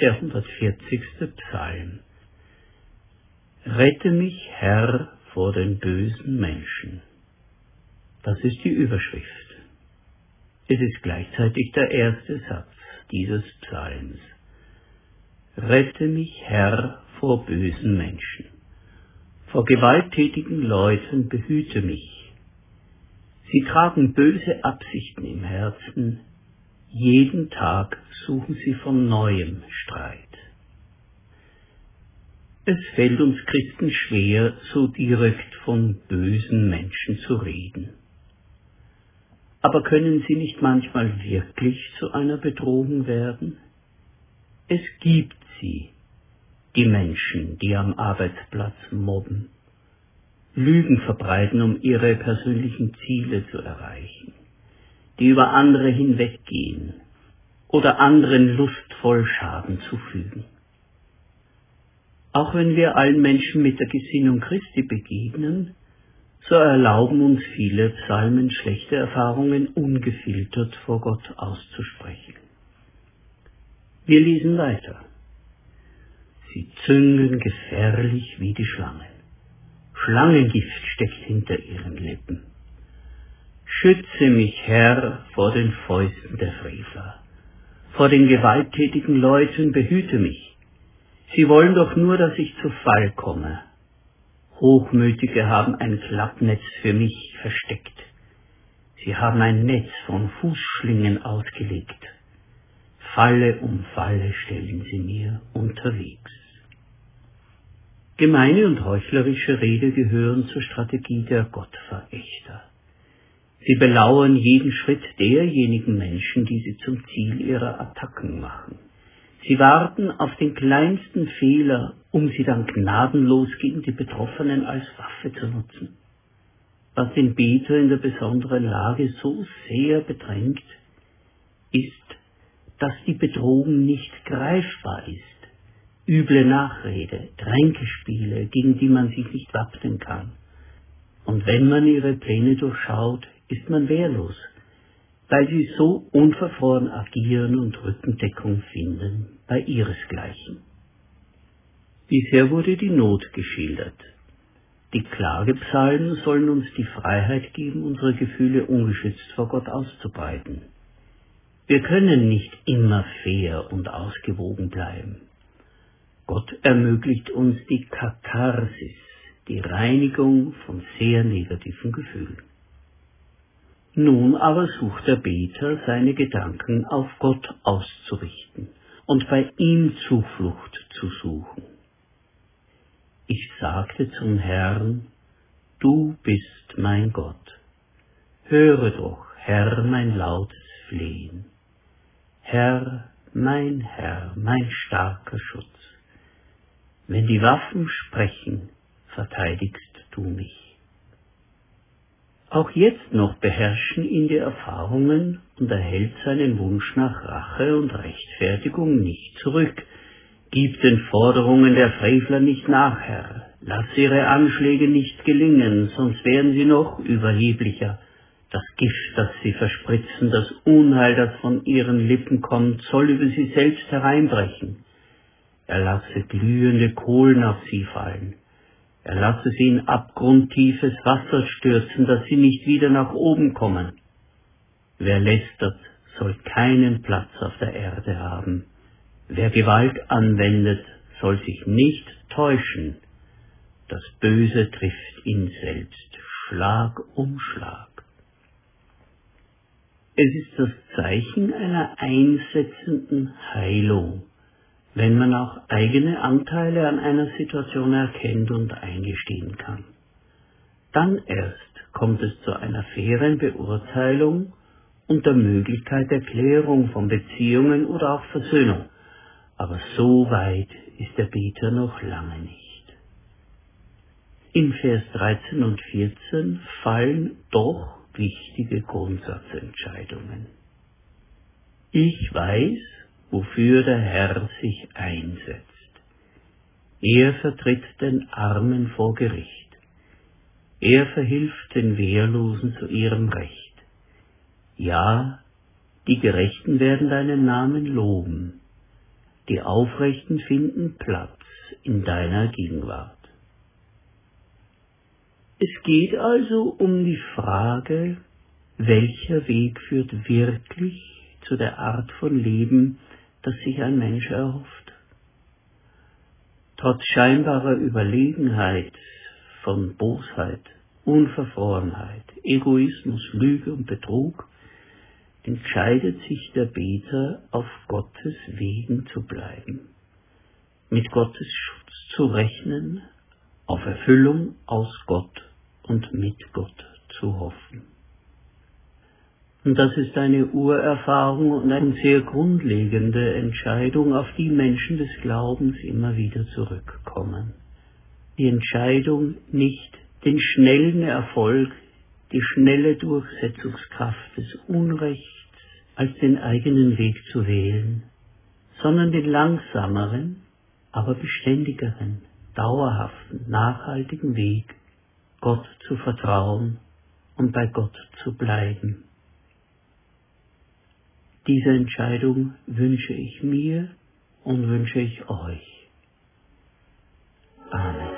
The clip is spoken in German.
der 140. Psalm. Rette mich, Herr, vor den bösen Menschen. Das ist die Überschrift. Es ist gleichzeitig der erste Satz dieses Psalms. Rette mich, Herr, vor bösen Menschen. Vor gewalttätigen Leuten behüte mich. Sie tragen böse Absichten im Herzen, jeden Tag suchen sie von neuem Streit. Es fällt uns Christen schwer, so direkt von bösen Menschen zu reden. Aber können sie nicht manchmal wirklich zu einer Bedrohung werden? Es gibt sie, die Menschen, die am Arbeitsplatz mobben, Lügen verbreiten, um ihre persönlichen Ziele zu erreichen, die über andere hinweggehen oder anderen lustvoll Schaden zufügen. Auch wenn wir allen Menschen mit der Gesinnung Christi begegnen, so erlauben uns viele Psalmen schlechte Erfahrungen ungefiltert vor Gott auszusprechen. Wir lesen weiter. Sie züngeln gefährlich wie die Schlangen. Schlangengift steckt hinter ihren Lippen. Schütze mich, Herr, vor den Fäusten der Frevler. Vor den gewalttätigen Leuten behüte mich. Sie wollen doch nur, dass ich zu Fall komme. Hochmütige haben ein Klappnetz für mich versteckt. Sie haben ein Netz von Fußschlingen ausgelegt. Falle um Falle stellen sie mir unterwegs. Gemeine und heuchlerische Rede gehören zur Strategie der Gottverächter. Sie belauern jeden Schritt derjenigen Menschen, die sie zum Ziel ihrer Attacken machen. Sie warten auf den kleinsten Fehler, um sie dann gnadenlos gegen die Betroffenen als Waffe zu nutzen. Was den Beter in der besonderen Lage so sehr bedrängt, ist, dass die Bedrohung nicht greifbar ist. Üble Nachrede, Tränkespiele, gegen die man sich nicht wappnen kann. Und wenn man ihre Pläne durchschaut, ist man wehrlos weil sie so unverfroren agieren und Rückendeckung finden bei ihresgleichen. Bisher wurde die Not geschildert. Die Klagepsalmen sollen uns die Freiheit geben, unsere Gefühle ungeschützt vor Gott auszubreiten. Wir können nicht immer fair und ausgewogen bleiben. Gott ermöglicht uns die Katharsis, die Reinigung von sehr negativen Gefühlen. Nun aber sucht der Beter, seine Gedanken auf Gott auszurichten und bei ihm Zuflucht zu suchen. Ich sagte zum Herrn, Du bist mein Gott. Höre doch, Herr, mein lautes Flehen. Herr, mein Herr, mein starker Schutz. Wenn die Waffen sprechen, verteidigst du mich. Auch jetzt noch beherrschen ihn die Erfahrungen und er hält seinen Wunsch nach Rache und Rechtfertigung nicht zurück. Gib den Forderungen der Frevler nicht nach, Herr. Lass ihre Anschläge nicht gelingen, sonst werden sie noch überheblicher. Das Gift, das sie verspritzen, das Unheil, das von ihren Lippen kommt, soll über sie selbst hereinbrechen. Er lasse glühende Kohlen auf sie fallen. Er lasse sie in abgrundtiefes Wasser stürzen, dass sie nicht wieder nach oben kommen. Wer lästert, soll keinen Platz auf der Erde haben. Wer Gewalt anwendet, soll sich nicht täuschen. Das Böse trifft ihn selbst, Schlag um Schlag. Es ist das Zeichen einer einsetzenden Heilung wenn man auch eigene Anteile an einer Situation erkennt und eingestehen kann. Dann erst kommt es zu einer fairen Beurteilung und der Möglichkeit der Klärung von Beziehungen oder auch Versöhnung. Aber so weit ist der Beter noch lange nicht. In Vers 13 und 14 fallen doch wichtige Grundsatzentscheidungen. Ich weiß, wofür der Herr sich einsetzt. Er vertritt den Armen vor Gericht. Er verhilft den Wehrlosen zu ihrem Recht. Ja, die Gerechten werden deinen Namen loben. Die Aufrechten finden Platz in deiner Gegenwart. Es geht also um die Frage, welcher Weg führt wirklich zu der Art von Leben, das sich ein Mensch erhofft. Trotz scheinbarer Überlegenheit von Bosheit, Unverfrorenheit, Egoismus, Lüge und Betrug entscheidet sich der Beter, auf Gottes Wegen zu bleiben, mit Gottes Schutz zu rechnen, auf Erfüllung aus Gott und mit Gott zu hoffen. Und das ist eine Urerfahrung und eine sehr grundlegende Entscheidung, auf die Menschen des Glaubens immer wieder zurückkommen. Die Entscheidung, nicht den schnellen Erfolg, die schnelle Durchsetzungskraft des Unrechts als den eigenen Weg zu wählen, sondern den langsameren, aber beständigeren, dauerhaften, nachhaltigen Weg, Gott zu vertrauen und bei Gott zu bleiben. Diese Entscheidung wünsche ich mir und wünsche ich euch. Amen.